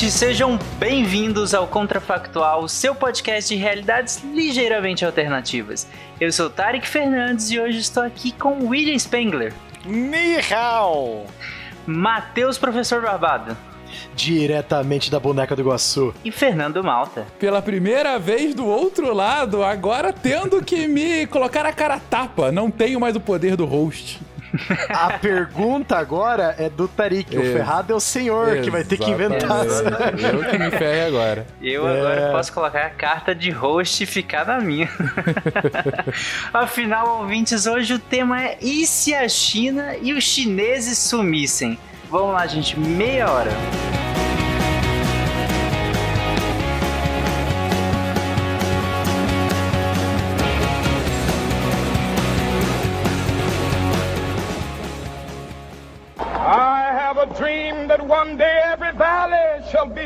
ouvintes, sejam bem-vindos ao Contrafactual, seu podcast de realidades ligeiramente alternativas. Eu sou Tarek Fernandes e hoje estou aqui com William Spengler. Ni hao! Matheus Professor Barbado. Diretamente da boneca do Iguaçu. E Fernando Malta. Pela primeira vez do outro lado, agora tendo que me colocar a cara tapa. Não tenho mais o poder do host. A pergunta agora é do Tarik. O ferrado é o senhor que vai ter que inventar. Exatamente. Eu que me ferre agora. Eu É. agora posso colocar a carta de host e ficar na minha. Afinal, ouvintes, hoje o tema é e se a China e os chineses sumissem? Vamos lá, gente, meia hora.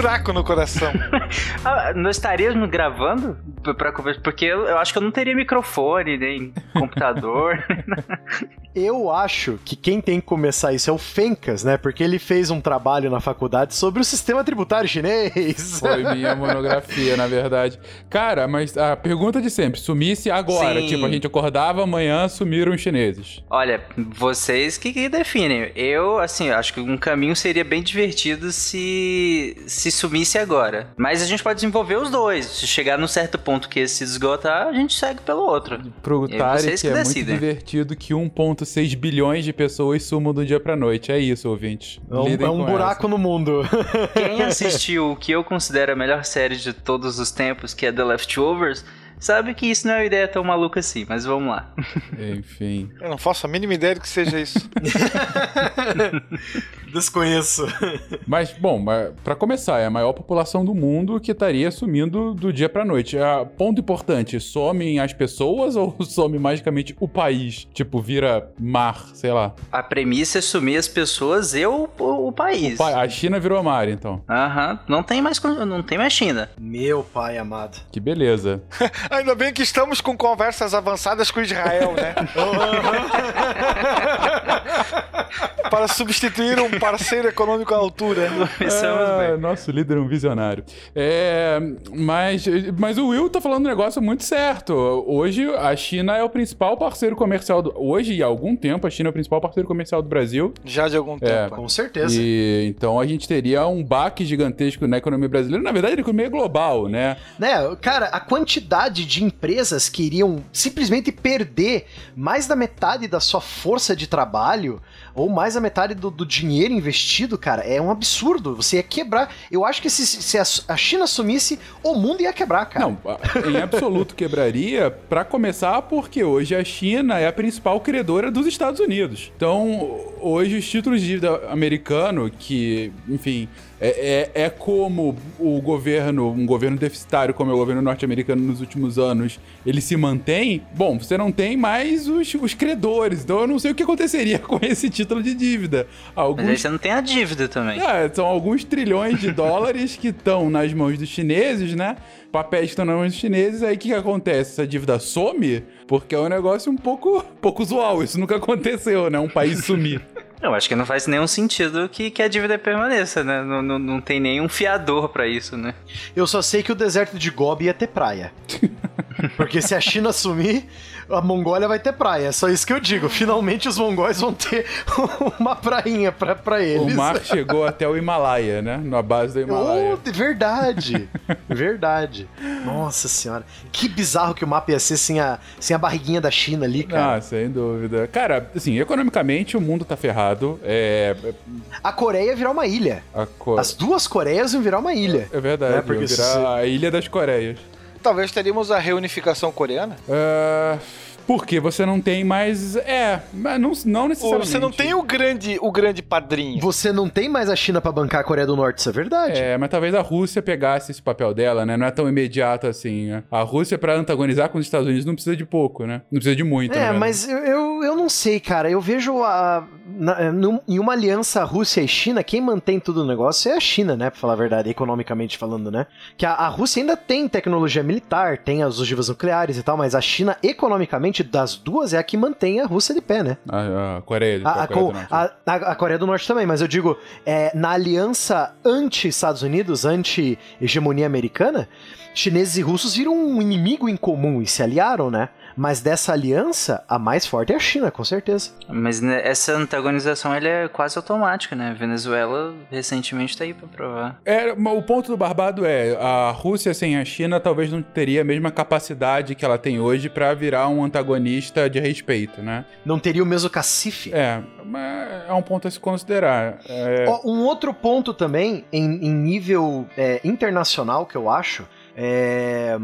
Buraco no coração. Ah, nós estaríamos gravando pra conversar? Porque eu, eu acho que eu não teria microfone, nem computador. Eu acho que quem tem que começar isso é o Fencas, né? Porque ele fez um trabalho na faculdade sobre o sistema tributário chinês. Foi minha monografia, na verdade. Cara, mas a pergunta de sempre: sumisse agora. Sim. Tipo, a gente acordava amanhã, sumiram os chineses. Olha, vocês que, que definem. Eu, assim, acho que um caminho seria bem divertido se se sumisse agora. Mas a gente pode desenvolver os dois. Se chegar num certo ponto que esse se esgotar, a gente segue pelo outro. Pro E Tarek vocês que é muito divertido que 1,6 bilhões de pessoas sumam do dia pra noite. É isso, ouvinte. É um, Lidem é um buraco no mundo. Quem assistiu o que eu considero a melhor série de todos os tempos, que é The Leftovers, sabe que isso não é uma ideia tão maluca assim, mas vamos lá. Enfim. Eu não faço a mínima ideia do que seja isso. Desconheço. Mas, bom, mas pra começar, é a maior população do mundo que estaria sumindo do dia pra noite. Ah, ponto importante: somem as pessoas ou some magicamente o país? Tipo, vira mar, sei lá. A premissa é sumir as pessoas e o, o, o país. Pa- A China virou mar, então. Aham, não tem mais não tem mais China. Meu pai amado. Que beleza. Ainda bem que estamos com conversas avançadas com Israel, né? Para substituir um parceiro econômico à altura. Bem. nosso líder é um visionário. É, mas, mas o Will tá falando um negócio muito certo. Hoje a China é o principal parceiro comercial do. Hoje e há algum tempo a China é o principal parceiro comercial do Brasil. Já de algum tempo. Com certeza. E então a gente teria um baque gigantesco na economia brasileira. Na verdade, a economia é global, né? Né, cara, a quantidade de empresas que iriam simplesmente perder mais da metade da sua força de trabalho ou mais da metade do, do dinheiro investido, cara, é um absurdo. Você ia quebrar. Eu acho que se, se a, a China sumisse, o mundo ia quebrar, cara. Não, em absoluto quebraria, pra começar, porque hoje a China é a principal credora dos Estados Unidos. Então, hoje os títulos de dívida americano, que, enfim, é, é, é como o governo, um governo deficitário como é o governo norte-americano nos últimos anos, ele se mantém, bom, você não tem mais os, os credores. Então eu não sei o que aconteceria com esse título de dívida. Mas aí Alguns você não tem a dívida também. é, são alguns trilhões de dólares que estão nas mãos dos chineses, né? Papéis que estão nas mãos dos chineses, aí o que, que acontece? Essa dívida some? Porque é um negócio um pouco, pouco usual, isso nunca aconteceu, né? Um país sumir. Eu acho que não faz nenhum sentido que, que a dívida permaneça, né? Não, não, não tem nenhum fiador pra isso, né? Eu só sei que o deserto de Gobi ia ter praia. Porque se a China sumir, a Mongólia vai ter praia. É só isso que eu digo. Finalmente os mongóis vão ter uma prainha pra, pra eles. O mar chegou até o Himalaia, né? Na base do Himalaia. Oh, verdade. verdade. Nossa senhora. Que bizarro que o mapa ia ser sem a, sem a barriguinha da China ali, cara. Ah, sem dúvida. Cara, assim, economicamente o mundo tá ferrado. É. A Coreia ia virar uma ilha. A co- As duas Coreias iam virar uma ilha. É verdade, É, porque virar se- a Ilha das Coreias. Talvez teríamos a reunificação coreana? Ah, porque você não tem mais. É, mas não, não necessariamente. você não tem o grande, o grande padrinho? Você não tem mais a China pra bancar a Coreia do Norte, isso é verdade. É, mas talvez a Rússia pegasse esse papel dela, né? Não é tão imediato assim. Né? A Rússia, pra antagonizar com os Estados Unidos, não precisa de pouco, né? Não precisa de muito. É, verdade. mas eu, eu, eu não sei, cara. Eu vejo a, na- num- em uma aliança Rússia e China, quem mantém tudo o negócio é a China, né? Pra falar a verdade, economicamente falando, né? Que a, a Rússia ainda tem tecnologia militar, tem as ogivas nucleares e tal, mas a China, economicamente, das duas, é a que mantém a Rússia de pé, né? A, a Coreia, A, a a, Coreia do Norte. a- a Coreia do Norte também, mas eu digo, é, na aliança anti-Estados Unidos, anti-hegemonia americana, chineses e russos viram um inimigo em comum e se aliaram, né? Mas dessa aliança, a mais forte é a China, com certeza. Mas né, essa antagonização ela é quase automática, né? Venezuela recentemente tá aí pra provar. É, o ponto do Barbado é, a Rússia sem a China talvez não teria a mesma capacidade que ela tem hoje pra virar um antagonista de respeito, né? Não teria o mesmo cacife. É, mas é um ponto a se considerar. É, um outro ponto também, em, em nível é, internacional, que eu acho, é.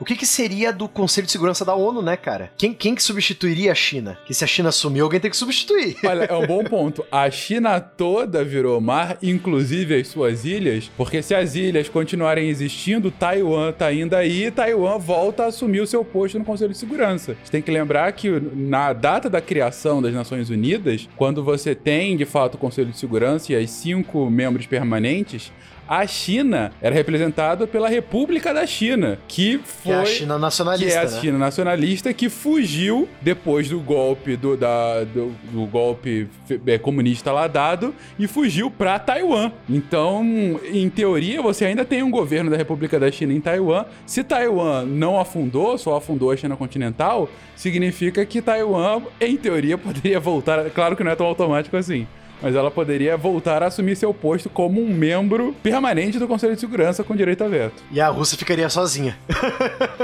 O que, que seria do Conselho de Segurança da ONU, né, cara? Quem, quem que substituiria a China? Que se a China sumiu, alguém tem que substituir. Olha, é um bom ponto. A China toda virou mar, inclusive as suas ilhas, porque se as ilhas continuarem existindo, Taiwan tá indo aí Taiwan volta a assumir o seu posto no Conselho de Segurança. Você tem que lembrar que na data da criação das Nações Unidas, quando você tem de fato o Conselho de Segurança e as cinco membros permanentes, a China era representada pela República da China, que foi Que é a China nacionalista, que é a né? China nacionalista que fugiu depois do golpe do, da, do, do golpe é, comunista lá dado e fugiu pra Taiwan. Então, em teoria, você ainda tem um governo da República da China em Taiwan. Se Taiwan não afundou, só afundou a China continental, significa que Taiwan, em teoria, poderia voltar. Claro que não é tão automático assim. Mas ela poderia voltar a assumir seu posto como um membro permanente do Conselho de Segurança com direito a veto. E a Rússia ficaria sozinha.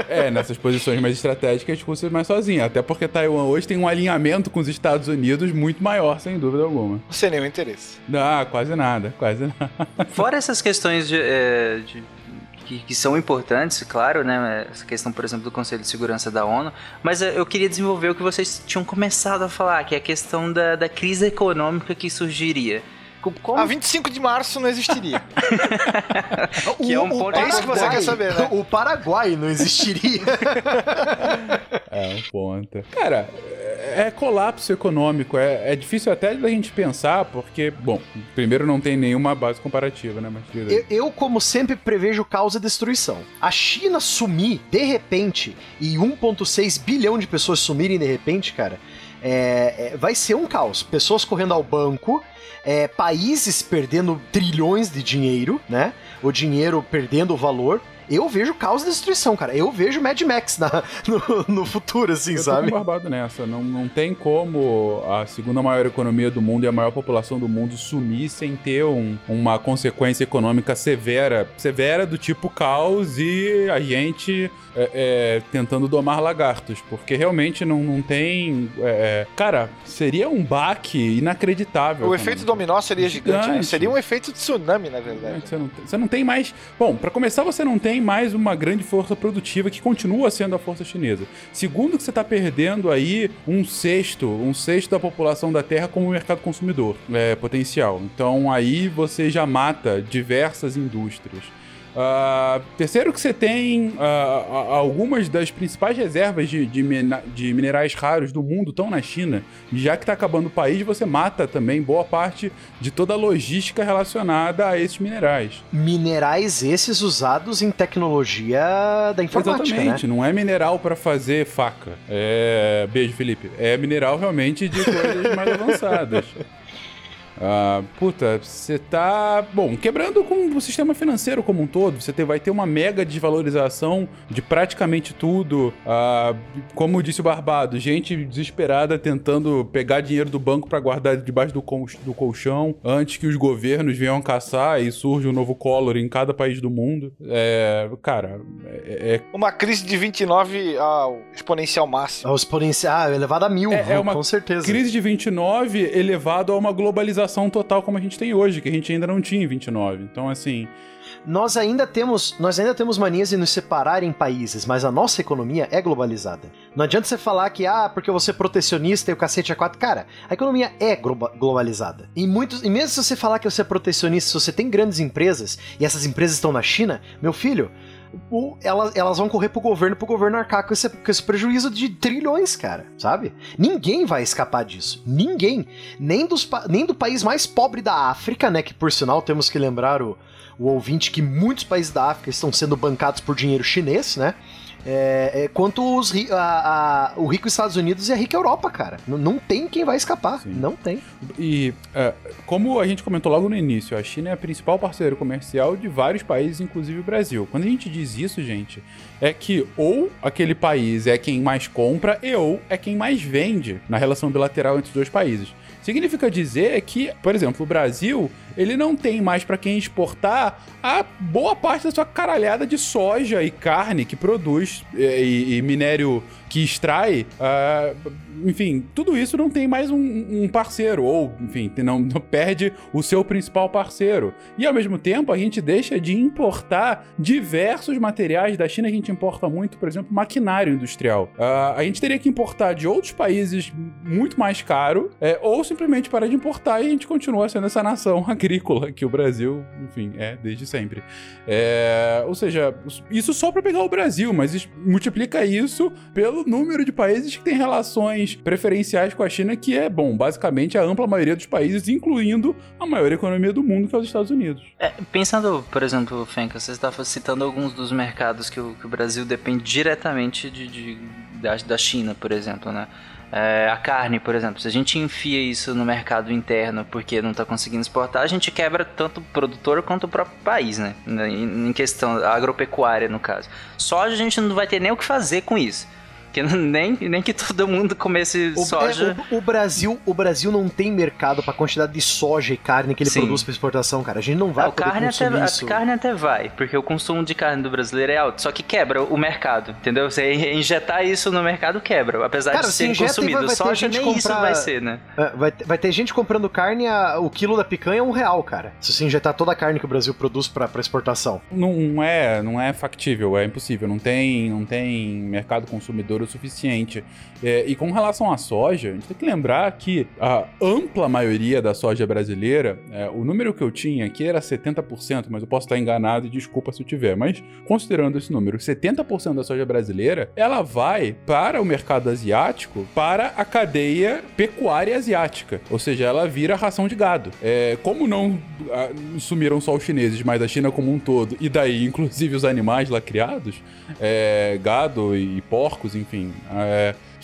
É, nessas posições mais estratégicas, Rússia mais sozinha. Até porque Taiwan hoje tem um alinhamento com os Estados Unidos muito maior, sem dúvida alguma. Sem nenhum interesse. Não, quase nada, quase nada. Fora essas questões de, é, de- que, que são importantes, claro, né? Essa questão, por exemplo, do Conselho de Segurança da ONU. Mas eu queria desenvolver o que vocês tinham começado a falar, que é a questão da, da crise econômica que surgiria. Co- Como... A 25 de março não existiria. Que é um ponto é isso que você quer saber, né? O Paraguai não existiria. É um ponto. Cara, é, é colapso econômico. É, é difícil até da gente pensar, porque, bom, primeiro não tem nenhuma base comparativa, né? Aí. Eu, eu, como sempre, prevejo causa e destruição. A China sumir de repente e 1,6 bilhão de pessoas sumirem de repente, cara, é, é, vai ser um caos. Pessoas correndo ao banco, é, países perdendo trilhões de dinheiro, né? O dinheiro perdendo o valor. Eu vejo caos e destruição, cara. Eu vejo Mad Max na- no, no futuro, assim, Eu tô sabe? com barbado nessa. Não, não tem como a segunda maior economia do mundo e a maior população do mundo sumir sem ter um- uma consequência econômica severa. Severa do tipo caos e a gente é, é, tentando domar lagartos. Porque realmente não, não tem. é, é, cara, seria um baque inacreditável. O efeito dominó seria gigante, né? Gigante. Seria um efeito tsunami, na verdade. Você não, tem- você não tem mais. Bom, pra começar, você não tem mais uma grande força produtiva que continua sendo a força chinesa. Segundo, que você tá perdendo aí um sexto, um sexto da população da Terra como mercado consumidor é, potencial. Então aí você já mata diversas indústrias. Ah, terceiro que você tem a- algumas das principais reservas de, de de minerais raros do mundo estão na China. E já que está acabando o país, você mata também boa parte de toda a logística relacionada a esses minerais. Minerais esses usados em tecnologia da informática, Exatamente, né? não é mineral para fazer faca. É... Beijo, Felipe. É mineral realmente de coisas mais avançadas. Ah, puta, você tá, bom, quebrando com o sistema financeiro como um todo. Você vai ter uma mega desvalorização de praticamente tudo. Ah, como disse o Barbado, gente desesperada tentando pegar dinheiro do banco pra guardar debaixo do, col- do colchão antes que os governos venham caçar e surja um novo Collor em cada país do mundo. É, cara, é, é Uma crise de 29 ao exponencial máximo. É o exponencial, elevado a mil, É, é uma com certeza. crise de 29 elevado a uma globalização total como a gente tem hoje, que a gente ainda não tinha em 29. Então, assim. nós ainda temos, nós ainda temos manias de nos separar em países, mas a nossa economia é globalizada. Não adianta você falar que ah, porque você é protecionista e o cacete é quatro, cara, a economia é globa- globalizada. E muitos, e mesmo se você falar que você é protecionista, se você tem grandes empresas e essas empresas estão na China, meu filho, elas, elas vão correr pro governo, pro governo arcar com esse, com esse prejuízo de trilhões, cara, sabe? Ninguém vai escapar disso. Ninguém. Nem, dos, nem do país mais pobre da África, né? Que por sinal temos que lembrar o, o ouvinte que muitos países da África estão sendo bancados por dinheiro chinês, né? É, é, quanto os, a- a- o rico Estados Unidos e a rica Europa, cara. N- não tem quem vai escapar. Não tem. E é, como a gente comentou logo no início, a China é a principal parceiro comercial de vários países, inclusive o Brasil. Quando a gente diz isso, gente, é que ou aquele país é quem mais compra e ou é quem mais vende na relação bilateral entre os dois países. Significa dizer que, por exemplo, o Brasil, ele não tem mais para quem exportar a boa parte da sua caralhada de soja e carne que produz eh, e, e minério que extrai. ah, enfim, tudo isso não tem mais um, um parceiro, ou, enfim, não, não perde o seu principal parceiro. E ao mesmo tempo, a gente deixa de importar diversos materiais da China. A gente importa muito, por exemplo, maquinário industrial. Ah, a gente teria que importar de outros países muito mais caro, é, ou simplesmente parar de importar e a gente continua sendo essa nação agrícola que o Brasil, enfim, é desde sempre. É, ou seja, isso só para pegar o Brasil, mas multiplica isso pelo número de países que têm relações preferenciais com a China, que é, bom, basicamente a ampla maioria dos países, incluindo a maior economia do mundo, que é os Estados Unidos. É, pensando, por exemplo, Fenka, você estava citando alguns dos mercados que o, que o Brasil depende diretamente de, de- da, da China, por exemplo, né? É, a carne, por exemplo, se a gente enfia isso no mercado interno porque não está conseguindo exportar, a gente quebra tanto o produtor quanto o próprio país, né? Em, questão agropecuária, no caso. Soja a gente não vai ter nem o que fazer com isso. Porque nem, nem que todo mundo comesse O, soja. é, o- o Brasil, o Brasil não tem mercado pra quantidade de soja e carne que ele Sim. produz pra exportação, cara. A gente não vai o poder carne até, consumir a isso. carne até vai, porque o consumo de carne do brasileiro é alto, só que quebra o mercado, entendeu? Você injetar isso no mercado quebra, apesar Cara, de se ser consumido. vai- vai ter Soja gente nem isso comprar- vai ser, né? É, Vai, ter- vai ter gente comprando carne, a- o quilo da picanha é um real, cara. Se você injetar toda a carne que o Brasil produz pra, pra exportação. Não é, não é factível, é impossível. Não tem, não tem mercado consumidor o suficiente. É, e com relação à soja, a gente tem que lembrar que a ampla maioria da soja brasileira, é, o número que eu tinha aqui era 70%, mas eu posso estar enganado e desculpa se eu tiver. Mas considerando esse número, 70% da soja brasileira, ela vai para o mercado asiático, para a cadeia pecuária asiática. Ou seja, ela vira ração de gado. É, como não ah, sumiram só os chineses, mas a China como um todo, e daí inclusive os animais lá criados, é, gado e porcos, enfim.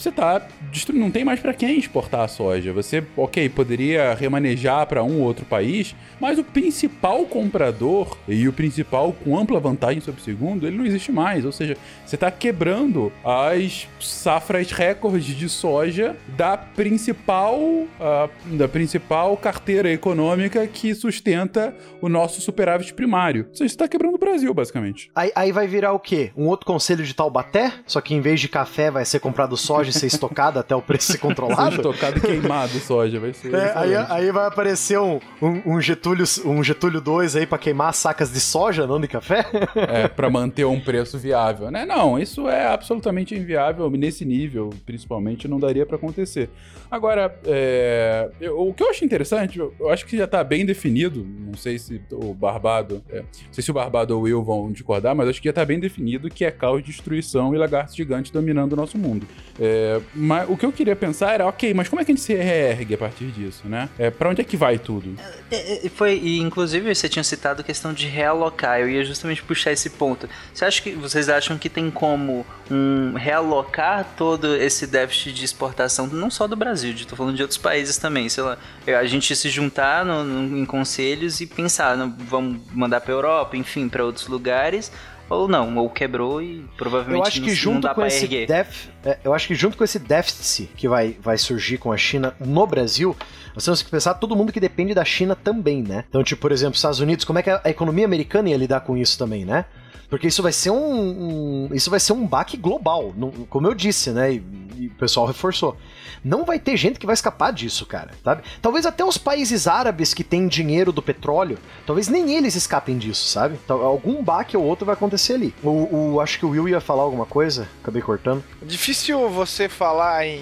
Você tá destruindo, não tem mais para quem exportar a soja. Você, ok, poderia remanejar para um ou outro país, mas o principal comprador e o principal com ampla vantagem sobre o segundo, ele não existe mais. Ou seja, você tá quebrando as safras recordes de soja da principal, ah, da principal carteira econômica que sustenta o nosso superávit primário. Ou seja, você tá quebrando o Brasil, basicamente. Aí, aí vai virar o quê? Um outro conselho de Taubaté? Só que em vez de café vai ser comprado soja ser estocado até o preço ser controlado? tocado e queimado soja, vai ser. É, aí, aí vai aparecer um, um, um Getúlio um Getúlio 2 aí pra queimar sacas de soja, não de café? é, para manter um preço viável, né? Não, isso é absolutamente inviável nesse nível, principalmente não daria para acontecer. Agora, é, eu- o que eu acho interessante, eu, eu acho que já tá bem definido, não sei se o Barbado, é, não sei se o Barbado ou o Will vão discordar, mas acho que já tá bem definido que é caos, destruição e lagartos gigantes dominando o nosso mundo. É, mas o que eu queria pensar era, ok, mas como é que a gente se reergue a partir disso, né? É, para onde é que vai tudo? É, é, Foi, e inclusive você tinha citado a questão de realocar, eu ia justamente puxar esse ponto. Você acha que vocês acham que tem como um, realocar todo esse déficit de exportação, não só do Brasil, tô falando de outros países também, sei lá, é, a gente se juntar no- no- em conselhos e pensar, vamos mandar pra Europa, enfim, pra outros lugares, ou não, ou quebrou e provavelmente Eu acho não, que não junto dá com esse def, é, eu acho que junto com esse déficit que vai, vai surgir com a China no Brasil, nós temos que pensar todo mundo que depende da China também, né? Então, tipo, por exemplo, Estados Unidos, como é que a economia americana ia lidar com isso também, né? Porque isso vai ser um, um- isso vai ser um baque global, não- como eu disse, né? E e o pessoal reforçou. Não vai ter gente que vai escapar disso, cara, sabe? Talvez até os países árabes que têm dinheiro do petróleo, talvez nem eles escapem disso, sabe? Então, algum baque ou outro vai acontecer ali. O, o- acho que o Will ia falar alguma coisa, acabei cortando. Difícil você falar em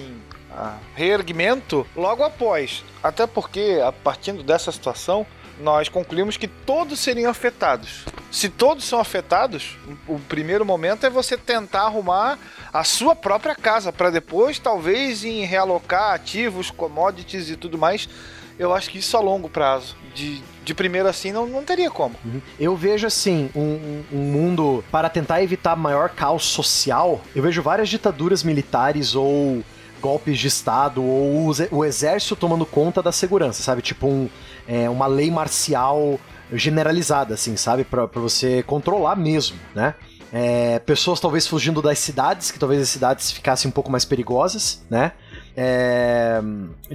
ah, reerguimento logo após. Até porque, a partindo dessa situação, nós concluímos que todos seriam afetados. Se todos são afetados, o primeiro momento é você tentar arrumar a sua própria casa, para depois, talvez, em realocar ativos, commodities e tudo mais. Eu acho que isso a longo prazo. De, de primeiro assim, não, não teria como. Eu vejo assim, um- um mundo para tentar evitar maior caos social. Eu vejo várias ditaduras militares ou golpes de estado ou o exército tomando conta da segurança, sabe? Tipo um, é, uma lei marcial generalizada, assim, sabe? Pra você controlar mesmo, né? É, pessoas talvez fugindo das cidades, que talvez as cidades ficassem um pouco mais perigosas, né? É,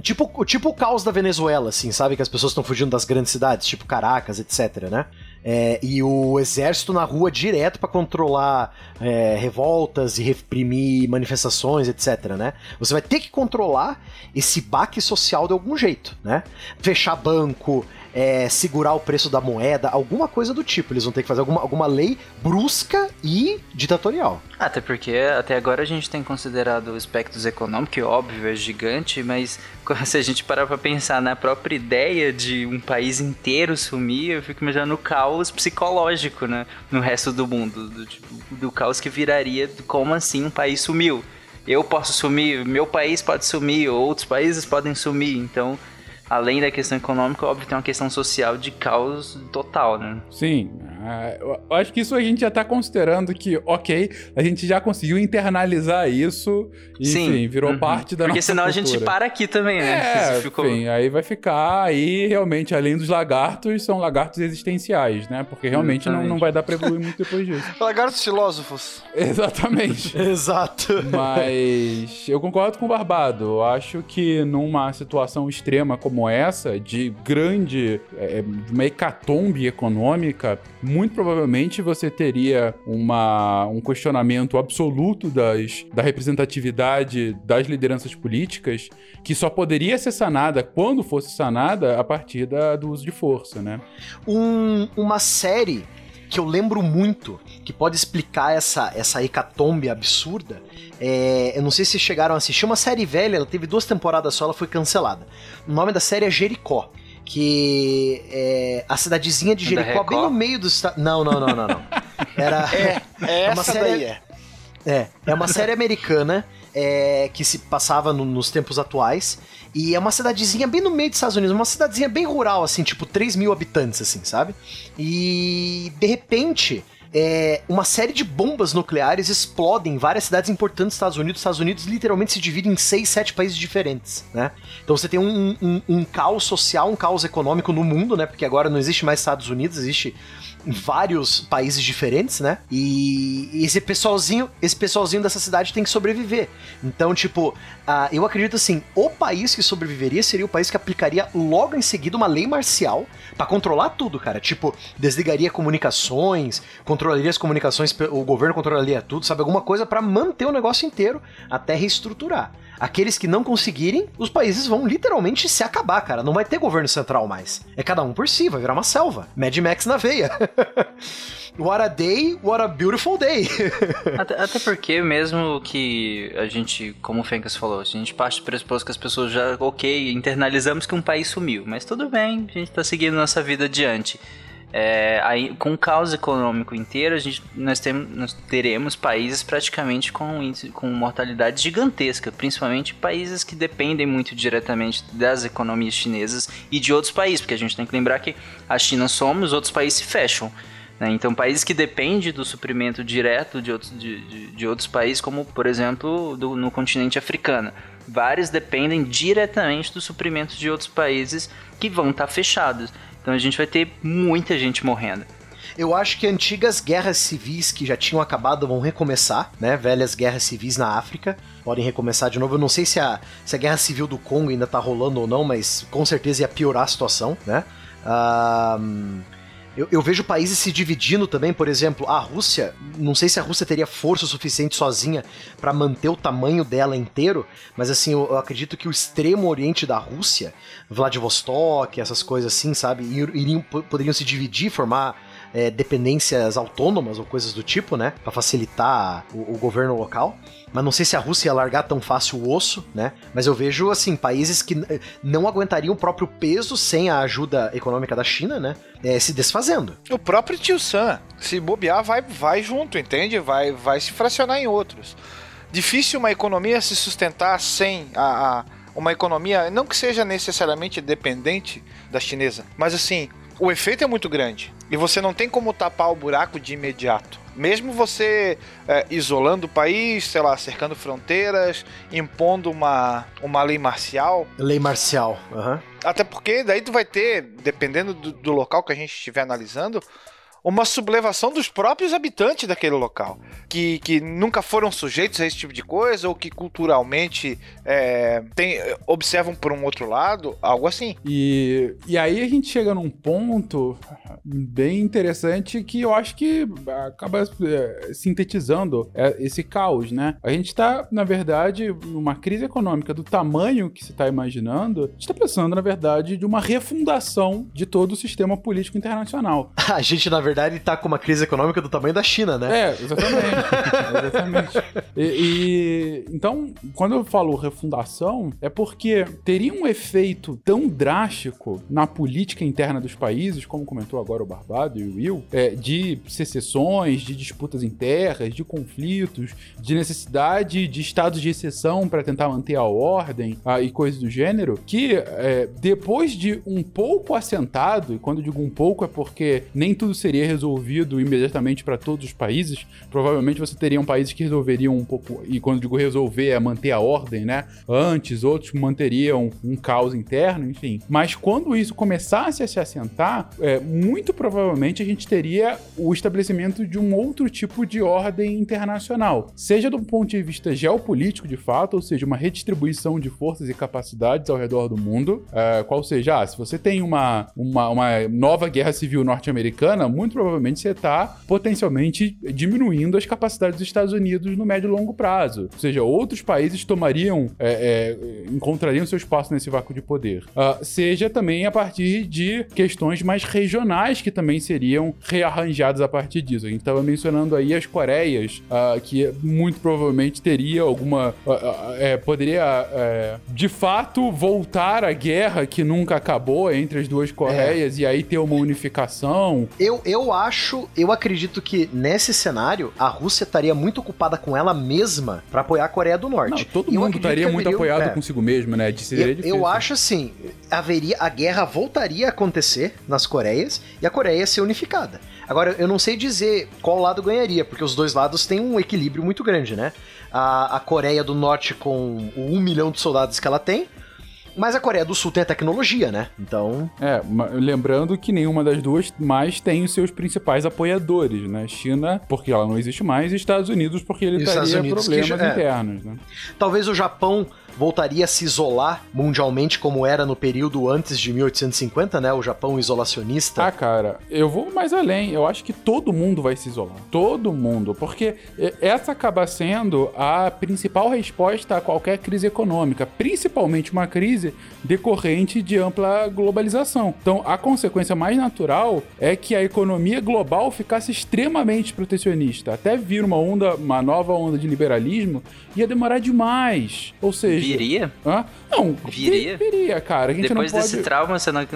tipo, tipo o caos da Venezuela, assim, sabe? Que as pessoas estão fugindo das grandes cidades, tipo Caracas, etc, né? É, e o exército na rua direto pra controlar é, revoltas e reprimir manifestações, etc, né? Você vai ter que controlar esse baque social de algum jeito, né? Fechar banco, é, segurar o preço da moeda, alguma coisa do tipo. Eles vão ter que fazer alguma, alguma lei brusca e ditatorial. Até porque até agora a gente tem considerado aspectos econômicos, que óbvio é gigante, mas se a gente parar pra pensar na própria ideia de um país inteiro sumir, eu fico imaginando o caos psicológico, né? No resto do mundo, do, tipo, do caos que viraria como assim um país sumiu. Eu posso sumir, meu país pode sumir, outros países podem sumir, então além da questão econômica, óbvio, tem uma questão social de caos total, né? Sim, ah, eu acho que isso a gente já tá considerando que, ok, a gente já conseguiu internalizar isso e, enfim, virou Uhum. parte da Porque nossa senão a gente cultura. para aqui também, né? É, ficou- enfim, aí vai ficar aí realmente, além dos lagartos, são lagartos existenciais, né? Porque realmente não, Exatamente. não vai dar pra evoluir muito depois disso. Lagartos filósofos. Exatamente. Exato. Mas eu concordo com o Barbado. Eu acho que numa situação extrema como essa, de grande, é, de uma hecatombe econômica, muito provavelmente você teria uma, um questionamento absoluto das, da representatividade das lideranças políticas, que só poderia ser sanada quando fosse sanada a partir da- do uso de força, né? Um- uma série que eu lembro muito, que pode explicar essa, essa hecatombe absurda, é, eu não sei se chegaram a assistir, uma série velha, ela teve duas temporadas só, ela foi cancelada. O nome da série é Jericó. Que é a cidadezinha de Da Jericó, bem no meio do estado. Não, não, não, não, não. Era. É, é uma essa série- daí é. É, é uma série americana é, que se passava no- nos tempos atuais. E é uma cidadezinha bem no meio dos Estados Unidos, uma cidadezinha bem rural, assim, tipo 3 mil habitantes, assim, sabe? E de repente. É, uma série de bombas nucleares explodem em várias cidades importantes dos Estados Unidos. Os Estados Unidos literalmente se dividem em seis, sete países diferentes, né? Então você tem um, um- um caos social, um caos econômico no mundo, né? Porque agora não existe mais Estados Unidos, existe vários países diferentes, né? E, e esse pessoalzinho, esse pessoalzinho dessa cidade tem que sobreviver. Então, tipo, ah, eu acredito assim, o país que sobreviveria seria o país que aplicaria logo em seguida uma lei marcial pra controlar tudo, cara. Tipo, desligaria comunicações, controlaria as comunicações, o governo controlaria tudo, sabe? Alguma coisa pra manter o negócio inteiro até reestruturar. Aqueles que não conseguirem, os países vão literalmente se acabar, cara. Não vai ter governo central mais. É cada um por si, vai virar uma selva. Mad Max na veia. what a day, what a beautiful day. Até, até porque, mesmo que a gente, como o Fencas falou, a gente parte do pressuposto que as pessoas já, ok, internalizamos que um país sumiu, mas tudo bem, a gente tá seguindo nossa vida adiante. É, aí, com o caos econômico inteiro, a gente, nós, temos, nós teremos países praticamente com, com mortalidade gigantesca, principalmente países que dependem muito diretamente das economias chinesas e de outros países, porque a gente tem que lembrar que a China some, os outros países se fecham. né? Então, países que dependem do suprimento direto de outros, de, de- de outros países, como por exemplo do- no continente africano. Vários dependem diretamente do suprimento de outros países que vão estar fechados. Então a gente vai ter muita gente morrendo. Eu acho que antigas guerras civis que já tinham acabado vão recomeçar, né? Velhas guerras civis na África podem recomeçar de novo. Eu não sei se a, se a guerra civil do Congo ainda tá rolando ou não, mas com certeza ia piorar a situação, né? Ahn, Eu, eu vejo países se dividindo também, por exemplo, a Rússia, não sei se a Rússia teria força suficiente sozinha pra manter o tamanho dela inteiro, mas assim, eu, eu acredito que o extremo oriente da Rússia, Vladivostok, essas coisas assim, sabe, ir- iriam, po- poderiam se dividir, formar é, dependências autônomas ou coisas do tipo, né? Pra facilitar o, o governo local. Mas não sei se a Rússia ia largar tão fácil o osso, né? Mas eu vejo, assim, países que eh, não aguentariam o próprio peso sem a ajuda econômica da China, né? eh, se desfazendo. O próprio tio Sam, se bobear, vai, vai junto, entende? Vai, vai se fracionar em outros. Difícil uma economia se sustentar sem a, a- uma economia, não que seja necessariamente dependente da chinesa, mas assim, o efeito é muito grande e você não tem como tapar o buraco de imediato. Mesmo você é, isolando o país, sei lá, cercando fronteiras, impondo uma, uma lei marcial, Lei marcial. aham. até porque daí tu vai ter, dependendo do, do local que a gente estiver analisando, uma sublevação dos próprios habitantes daquele local, que, que nunca foram sujeitos a esse tipo de coisa, ou que culturalmente é, tem, observam por um outro lado, algo assim. E, e aí a gente chega num ponto bem interessante que eu acho que acaba é, sintetizando é, esse caos, né? A gente tá, na verdade, numa crise econômica do tamanho que se tá imaginando, a gente tá pensando, na verdade, de uma refundação de todo o sistema político internacional. A gente, na verdade, tá com uma crise econômica do tamanho da China, né? É, exatamente. exatamente. E, e- então, quando eu falo refundação, é porque teria um efeito tão drástico na política interna dos países, como comentou agora o Barbado e o Will, é, de secessões, de disputas internas, de conflitos, de necessidade de estados de exceção para tentar manter a ordem ah, e coisas do gênero, que é, depois de um pouco assentado, e quando digo um pouco é porque nem tudo seria resolvido imediatamente para todos os países, provavelmente você teria um países que resolveriam um pouco, e quando digo resolver é manter a ordem, né? Antes, outros manteriam um caos interno, enfim. Mas quando isso começasse a se assentar, é, muito provavelmente a gente teria o estabelecimento de um outro tipo de ordem internacional, seja do ponto de vista geopolítico, de fato, ou seja, uma redistribuição de forças e capacidades ao redor do mundo, é, qual seja, ah, se você tem uma, uma, uma nova guerra civil norte-americana, muito provavelmente você está potencialmente diminuindo as capacidades dos Estados Unidos no médio e longo prazo. Ou seja, outros países tomariam, é, é, encontrariam seu espaço nesse vácuo de poder. Ah, seja também a partir de questões mais regionais que também seriam rearranjadas a partir disso. A gente estava mencionando aí as Coreias, ah, que muito provavelmente teria alguma. ah, é, poderia, é, de fato, voltar à guerra que nunca acabou entre as duas Coreias e aí ter uma unificação. Eu, eu acho, eu acredito que nesse cenário a Rússia estaria muito ocupada com ela mesma pra apoiar a Coreia do Norte. Não, todo eu mundo estaria muito haveria- apoiado é. consigo mesmo, né? De Eu, difícil. eu acho assim, haveria a guerra voltaria a acontecer nas Coreias e a Coreia ia ser unificada. Agora, eu não sei dizer qual lado ganharia, porque os dois lados têm um equilíbrio muito grande, né? A, a Coreia do Norte com o um milhão de soldados que ela tem, mas a Coreia do Sul tem a tecnologia, né? Então, É, lembrando que nenhuma das duas mais tem os seus principais apoiadores, né? China, porque ela não existe mais, e Estados Unidos, porque ele E teria Unidos que problemas já- é. internos, né? talvez o Japão voltaria a se isolar mundialmente como era no período antes de 1850, né? O Japão isolacionista. Ah, cara, eu vou mais além. Eu acho que todo mundo vai se isolar. Todo mundo. Porque essa acaba sendo a principal resposta a qualquer crise econômica. Principalmente uma crise decorrente de ampla globalização. Então, a consequência mais natural é que a economia global ficasse extremamente protecionista. Até vir uma onda, uma nova onda de liberalismo, ia demorar demais. Ou seja. Viria? Hã? Não, Viria? vi- viria, cara. Depois pode... desse trauma, você não,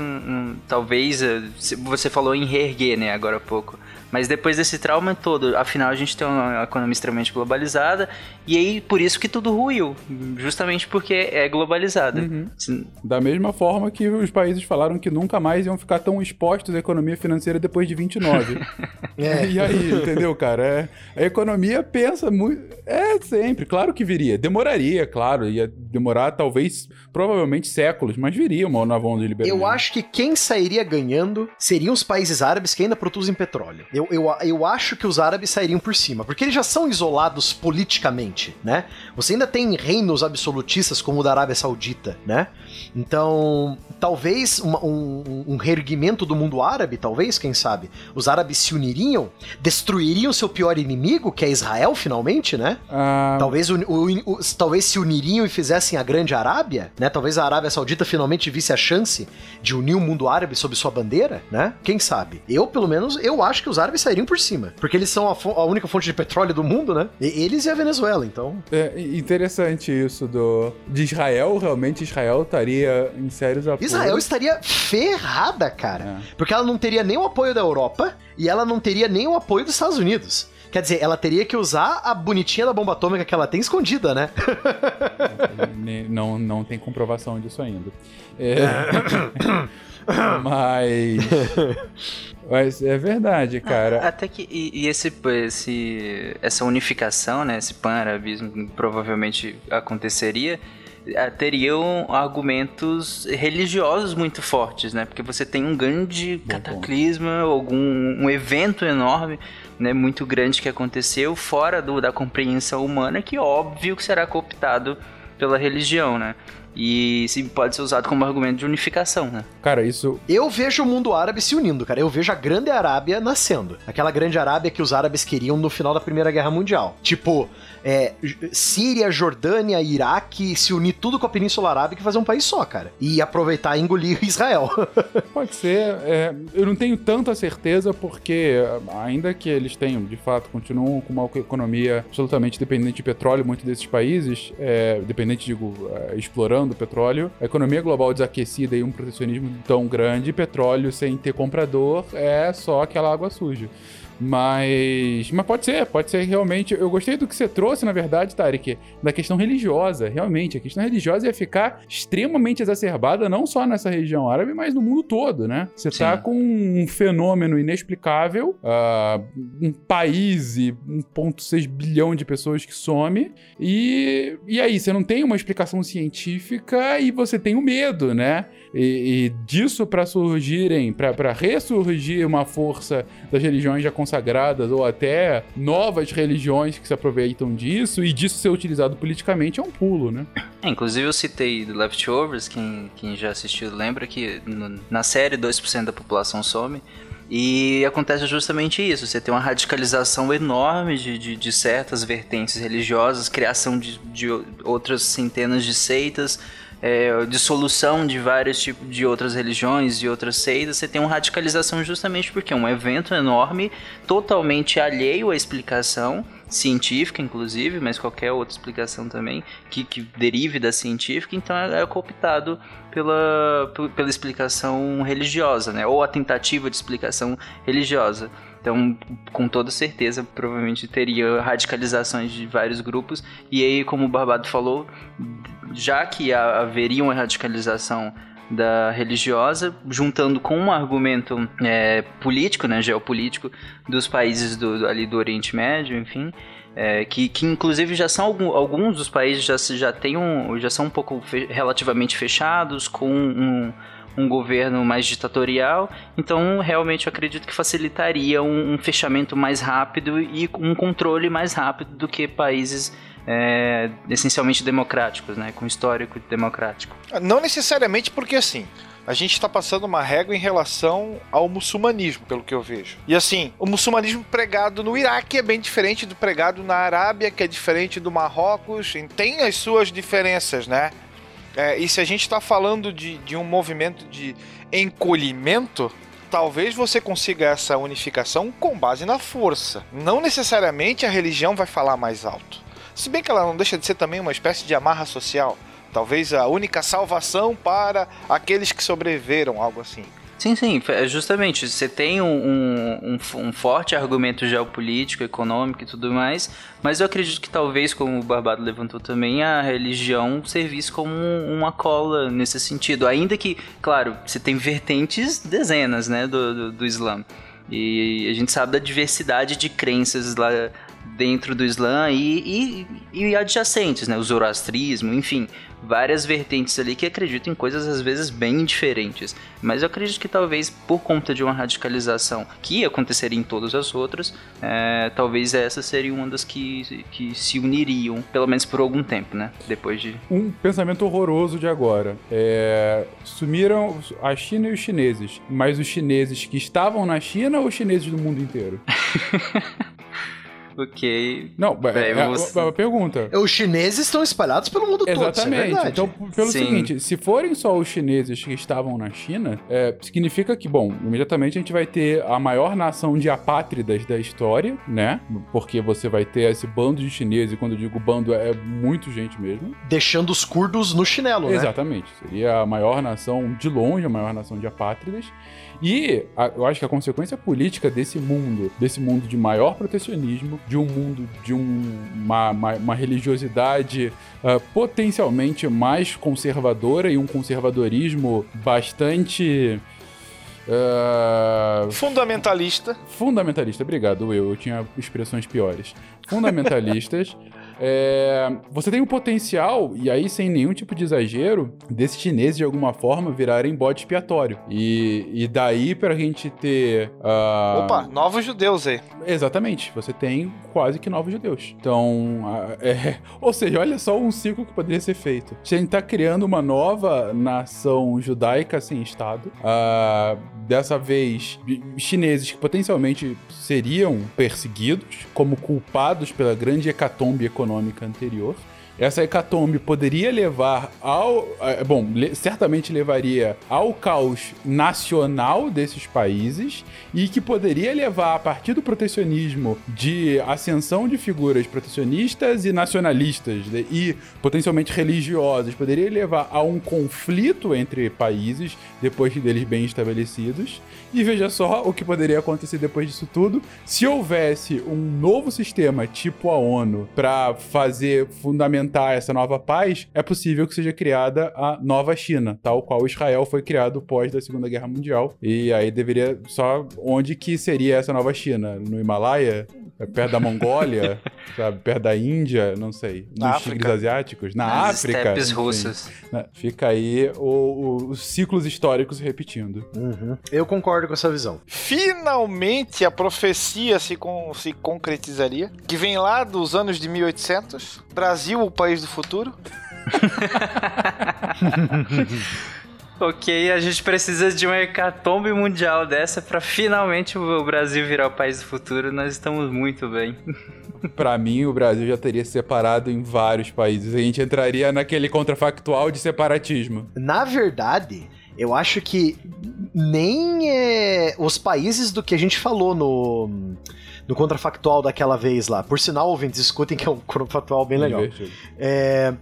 talvez eh, você falou em reerguer, né, agora há pouco. Mas depois desse trauma todo, afinal a gente tem uma economia extremamente globalizada e aí por isso que tudo ruiu, justamente porque é globalizada. Uhum. Da mesma forma que os países falaram que nunca mais iam ficar tão expostos à economia financeira depois de 29. É. E aí, entendeu, cara? É, a economia pensa muito. É sempre, claro que viria. Demoraria, claro. Ia demorar talvez, provavelmente séculos, mas viria uma nova onda de liberalismo. Eu acho que quem sairia ganhando seriam os países árabes que ainda produzem petróleo. Eu, eu, eu acho que os árabes sairiam por cima, porque eles já são isolados politicamente, né? Você ainda tem reinos absolutistas como o da Arábia Saudita, né? Então, talvez uma- um, um reerguimento do mundo árabe, talvez, quem sabe, os árabes se uniriam, destruiriam seu pior inimigo, que é Israel, finalmente, né? Ah, Talvez, uni- o- o- talvez se uniriam e fizessem a Grande Arábia, né? Talvez a Arábia Saudita finalmente visse a chance de unir o mundo árabe sob sua bandeira, né? Quem sabe? Eu, pelo menos, eu acho que os árabes sairiam por cima. Porque eles são a, a única fonte de petróleo do mundo, né? E- eles e a Venezuela, então. é interessante isso do de Israel, realmente Israel estaria em sérios apoios. Israel estaria ferrada, cara. É. Porque ela não teria nem o apoio da Europa e ela não teria nem o apoio dos Estados Unidos. Quer dizer, ela teria que usar a bonitinha da bomba atômica que ela tem escondida, né? Não, não tem comprovação disso ainda. É, mas. Mas é verdade, cara. Até que e, e esse, esse essa unificação, né, esse pan-arabismo provavelmente aconteceria, eh, teriam argumentos religiosos muito fortes, né? Porque você tem um grande cataclisma, algum um evento enorme, né, muito grande que aconteceu fora do, da compreensão humana, que óbvio que será cooptado pela religião, né? E sim, pode ser usado como argumento de unificação, né? Cara, isso. Eu vejo o mundo árabe se unindo, cara. Eu vejo a Grande Arábia nascendo. Aquela Grande Arábia que os árabes queriam no final da Primeira Guerra Mundial. Tipo, é, Síria, Jordânia, Iraque, se unir tudo com a Península Arábica e fazer um país só, cara. E aproveitar e engolir Israel. Pode ser. é, eu não tenho tanta certeza, porque, ainda que eles tenham, de fato, continuam com uma economia absolutamente dependente de petróleo, muitos desses países, é, dependente, digo, é, explorando petróleo, a economia global desaquecida e um protecionismo tão grande, petróleo sem ter comprador é só aquela água suja. Mas, mas pode ser, pode ser realmente. Eu gostei do que você trouxe, na verdade, Tarek, da questão religiosa. Realmente, a questão religiosa ia ficar extremamente exacerbada, não só nessa região árabe, mas no mundo todo, né? Você tá Sim. com um fenômeno inexplicável, ah, um país e 1,6 bilhão de pessoas que some, e, e aí, você não tem uma explicação científica e você tem o medo, né? E, e disso para surgirem, para ressurgir uma força das religiões já consagradas ou até novas religiões que se aproveitam disso e disso ser utilizado politicamente é um pulo, né? É, inclusive eu citei The Leftovers, quem, quem já assistiu lembra que no- na série 2% da população some. E acontece justamente isso, você tem uma radicalização enorme de, de, de certas vertentes religiosas, criação de, de outras centenas de seitas, é, dissolução de vários tipos de outras religiões, de outras seitas, você tem uma radicalização justamente porque é um evento enorme, totalmente alheio à explicação, científica, inclusive, mas qualquer outra explicação também que, que derive da científica, então é, é cooptado pela, pe- pela explicação religiosa, né? Ou a tentativa de explicação religiosa. Então, com toda certeza, provavelmente teria radicalizações de vários grupos. E aí, como o Barbado falou, já que ha- haveria uma radicalização da religiosa, juntando com um argumento é, político, né, geopolítico, dos países do, ali do Oriente Médio, enfim, é, que, que inclusive já são algum- alguns dos países já, já tem um, já são um pouco fe- relativamente fechados, com um, um governo mais ditatorial, então realmente eu acredito que facilitaria um, um fechamento mais rápido e um controle mais rápido do que países é, essencialmente democráticos, né, com histórico democrático. Não necessariamente porque assim. A gente está passando uma régua em relação ao muçulmanismo, pelo que eu vejo. E assim, o muçulmanismo pregado no Iraque é bem diferente do pregado na Arábia, que é diferente do Marrocos. Tem as suas diferenças, né? É, e se a gente está falando de, de um movimento de encolhimento, talvez você consiga essa unificação com base na força. Não necessariamente a religião vai falar mais alto. Se bem que ela não deixa de ser também uma espécie de amarra social. Talvez a única salvação para aqueles que sobreviveram, algo assim. Sim, sim, justamente. Você tem um, um, um, forte argumento geopolítico, econômico e tudo mais, mas eu acredito que talvez, como o Barbado levantou também, a religião servisse como um- uma cola nesse sentido. Ainda que, claro, você tem vertentes dezenas né, do, do, do Islã. E a gente sabe da diversidade de crenças lá dentro do Islã e, e, e adjacentes, né? O zoroastrismo, enfim, várias vertentes ali que acreditam em coisas às vezes bem diferentes. Mas eu acredito que talvez por conta de uma radicalização que aconteceria em todas as outras, é, talvez essa seria uma das que, que se uniriam, pelo menos por algum tempo, né? Depois de. Um pensamento horroroso de agora. É, sumiram a China e os chineses, mas os chineses que estavam na China ou os chineses do mundo inteiro? Ok. Não, Bem, é, é, você- é uma pergunta. Os chineses estão espalhados pelo mundo todo, isso é Exatamente. verdade. então, pelo Sim. seguinte, se forem só os chineses que estavam na China, é, significa que, bom, imediatamente a gente vai ter a maior nação de apátridas da história, né? Porque você vai ter esse bando de chineses, e quando eu digo bando, é muito gente mesmo. Deixando os curdos no chinelo, né? Exatamente. Seria a maior nação, de longe, a maior nação de apátridas. E a- eu acho que a consequência política desse mundo, desse mundo de maior protecionismo, de um mundo de um- uma, uma- uma religiosidade ah, potencialmente mais conservadora e um conservadorismo bastante. ah, Fundamentalista. fundamentalista, obrigado, Will. Eu tinha expressões piores. Fundamentalistas. é, você tem o potencial, e aí sem nenhum tipo de exagero, desses chineses de alguma forma virarem bode expiatório. E, e daí pra gente ter. ah, Opa, novos judeus aí. Exatamente, você tem quase que novos judeus. Então, a- é, ou seja, olha só um ciclo que poderia ser feito. A gente tá criando uma nova nação judaica sem Estado. Ah, dessa vez, chineses que potencialmente seriam perseguidos como culpados pela grande hecatombe econômica anterior. Essa hecatombe poderia levar ao. eh, Bom, certamente levaria ao caos nacional desses países e que poderia levar, a partir do protecionismo, de ascensão de figuras protecionistas e nacionalistas né, e potencialmente religiosas, poderia levar a um conflito entre países depois deles bem estabelecidos. E veja só o que poderia acontecer depois disso tudo se houvesse um novo sistema tipo a ONU para fazer fundamentar essa nova paz, é possível que seja criada a nova China, tal qual Israel foi criado pós da Segunda Guerra Mundial. E aí deveria só onde que seria essa nova China? No Himalaia? É Perto da Mongólia, sabe? Perto da Índia, não sei. Nos Na África. asiáticos, na Nas África. estepes russas. Né? Fica aí o- o- os ciclos históricos se repetindo. Uhum. Eu concordo com essa visão. Finalmente a profecia se, con- se concretizaria. Que vem lá dos anos de 1800. Brasil, o país do futuro. Ok, a gente precisa de uma hecatombe mundial dessa pra finalmente o Brasil virar o país do futuro. Nós estamos muito bem. Pra mim, o Brasil já teria se separado em vários países. A gente entraria naquele contrafactual de separatismo. Na verdade, eu acho que nem é, os países do que a gente falou no, no contrafactual daquela vez lá. Por sinal, ouvintes, escutem que é um contrafactual bem legal. É,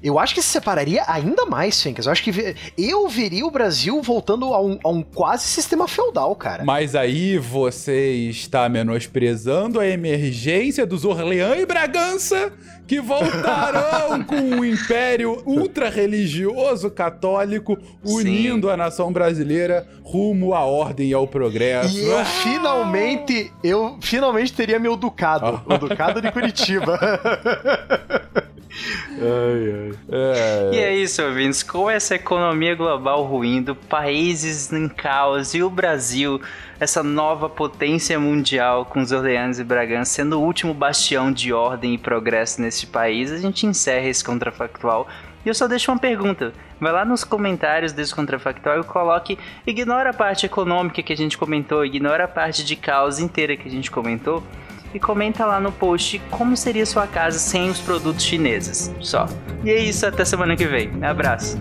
eu acho que se separaria ainda mais, Fencas. Eu acho que ve- eu veria o Brasil voltando a um, a um quase sistema feudal, cara. Mas aí você está menosprezando a emergência dos Orleans e Bragança, que voltarão com um império ultra-religioso católico, unindo a nação brasileira rumo à ordem e ao progresso. E eu finalmente, eu finalmente teria meu ducado, o ducado de Curitiba. É, E é isso, ouvintes. Com essa economia global ruindo, países em caos e o Brasil, essa nova potência mundial com os Orleans e Bragança sendo o último bastião de ordem e progresso neste país, a gente encerra esse contrafactual. E eu só deixo uma pergunta. Vai lá nos comentários desse contrafactual e coloque. Ignora a parte econômica que a gente comentou, ignora a parte de caos inteira que a gente comentou. E comenta lá no post como seria sua casa sem os produtos chineses. Só. E é isso, até semana que vem. Abraço.